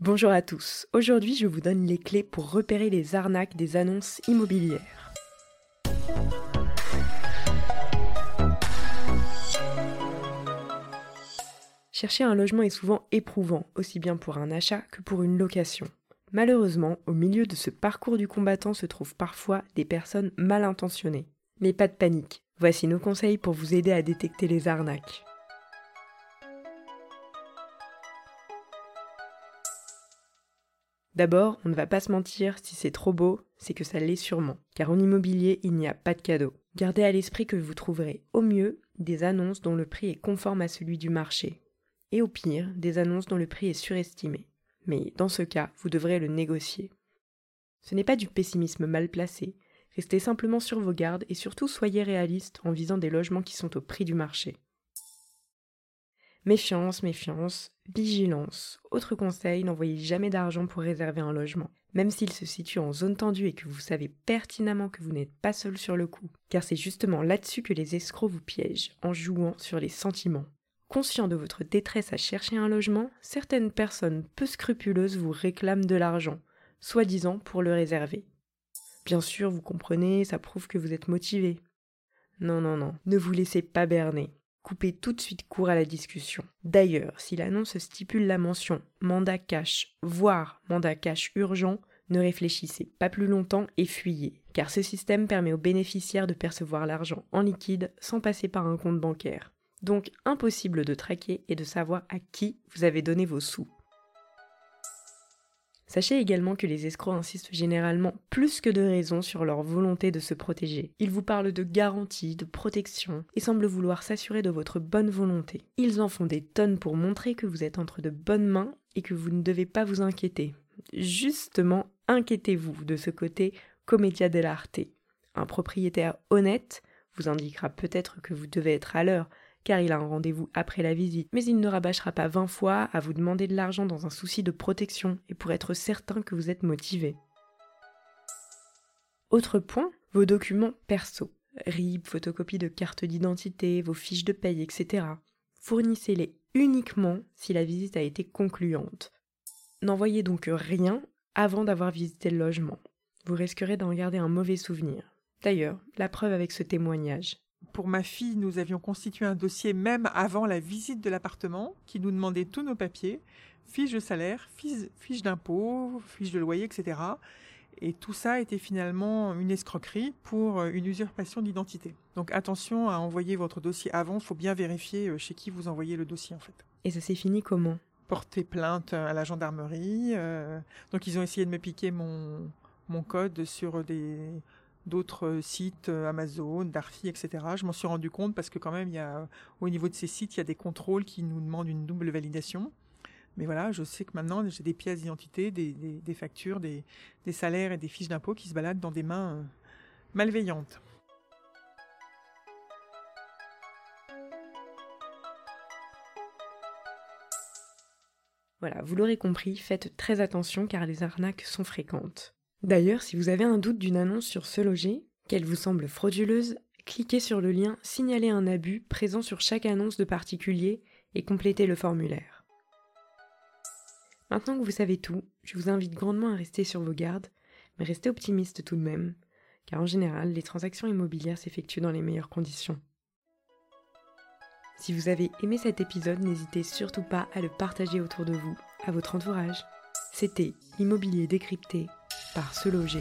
Bonjour à tous, aujourd'hui je vous donne les clés pour repérer les arnaques des annonces immobilières. Chercher un logement est souvent éprouvant, aussi bien pour un achat que pour une location. Malheureusement, au milieu de ce parcours du combattant se trouvent parfois des personnes mal intentionnées. Mais pas de panique, voici nos conseils pour vous aider à détecter les arnaques. D'abord, on ne va pas se mentir, si c'est trop beau, c'est que ça l'est sûrement. Car en immobilier, il n'y a pas de cadeau. Gardez à l'esprit que vous trouverez au mieux des annonces dont le prix est conforme à celui du marché. Et au pire, des annonces dont le prix est surestimé. Mais dans ce cas, vous devrez le négocier. Ce n'est pas du pessimisme mal placé. Restez simplement sur vos gardes et surtout soyez réaliste en visant des logements qui sont au prix du marché. Méfiance, méfiance, vigilance. Autre conseil, n'envoyez jamais d'argent pour réserver un logement, même s'il se situe en zone tendue et que vous savez pertinemment que vous n'êtes pas seul sur le coup, car c'est justement là-dessus que les escrocs vous piègent, en jouant sur les sentiments. Conscient de votre détresse à chercher un logement, certaines personnes peu scrupuleuses vous réclament de l'argent, soi-disant pour le réserver. Bien sûr, vous comprenez, ça prouve que vous êtes motivé. Non, non, non, ne vous laissez pas berner coupez tout de suite court à la discussion. D'ailleurs, si l'annonce stipule la mention mandat cash, voire mandat cash urgent, ne réfléchissez pas plus longtemps et fuyez, car ce système permet aux bénéficiaires de percevoir l'argent en liquide sans passer par un compte bancaire. Donc impossible de traquer et de savoir à qui vous avez donné vos sous. Sachez également que les escrocs insistent généralement plus que de raison sur leur volonté de se protéger. Ils vous parlent de garantie, de protection, et semblent vouloir s'assurer de votre bonne volonté. Ils en font des tonnes pour montrer que vous êtes entre de bonnes mains et que vous ne devez pas vous inquiéter. Justement, inquiétez-vous de ce côté comédia dell'arte. Un propriétaire honnête vous indiquera peut-être que vous devez être à l'heure, car il a un rendez-vous après la visite, mais il ne rabâchera pas vingt fois à vous demander de l'argent dans un souci de protection et pour être certain que vous êtes motivé. Autre point, vos documents perso. RIB, photocopie de carte d'identité, vos fiches de paye, etc. Fournissez-les uniquement si la visite a été concluante. N'envoyez donc rien avant d'avoir visité le logement. Vous risquerez d'en garder un mauvais souvenir. D'ailleurs, la preuve avec ce témoignage pour ma fille, nous avions constitué un dossier même avant la visite de l'appartement qui nous demandait tous nos papiers, fiches de salaire, fiches, d'impôt, fiches de loyer, etc. Et tout ça était finalement une escroquerie pour euh, une usurpation d'identité. Donc attention à envoyer votre dossier avant, il faut bien vérifier euh, chez qui vous envoyez le dossier en fait. Et ça s'est fini comment? Porter plainte à la gendarmerie. Euh, donc ils ont essayé de me piquer mon, mon code sur des d'autres euh, sites euh, Amazon, Darty, etc. Je m'en suis rendu compte parce que quand même, il y a, au niveau de ces sites, il y a des contrôles qui nous demandent une double validation. Mais voilà, je sais que maintenant, j'ai des pièces d'identité, des, factures, des, salaires et des fiches d'impôts qui se baladent dans des mains euh, malveillantes. Voilà, vous l'aurez compris, faites très attention car les arnaques sont fréquentes. D'ailleurs, si vous avez un doute d'une annonce sur ce loger, qu'elle vous semble frauduleuse, cliquez sur le lien Signaler un abus présent sur chaque annonce de particulier et complétez le formulaire. Maintenant que vous savez tout, je vous invite grandement à rester sur vos gardes, mais restez optimiste tout de même, car en général, les transactions immobilières s'effectuent dans les meilleures conditions. Si vous avez aimé cet épisode, n'hésitez surtout pas à le partager autour de vous, à votre entourage. C'était Immobilier décrypté par se loger.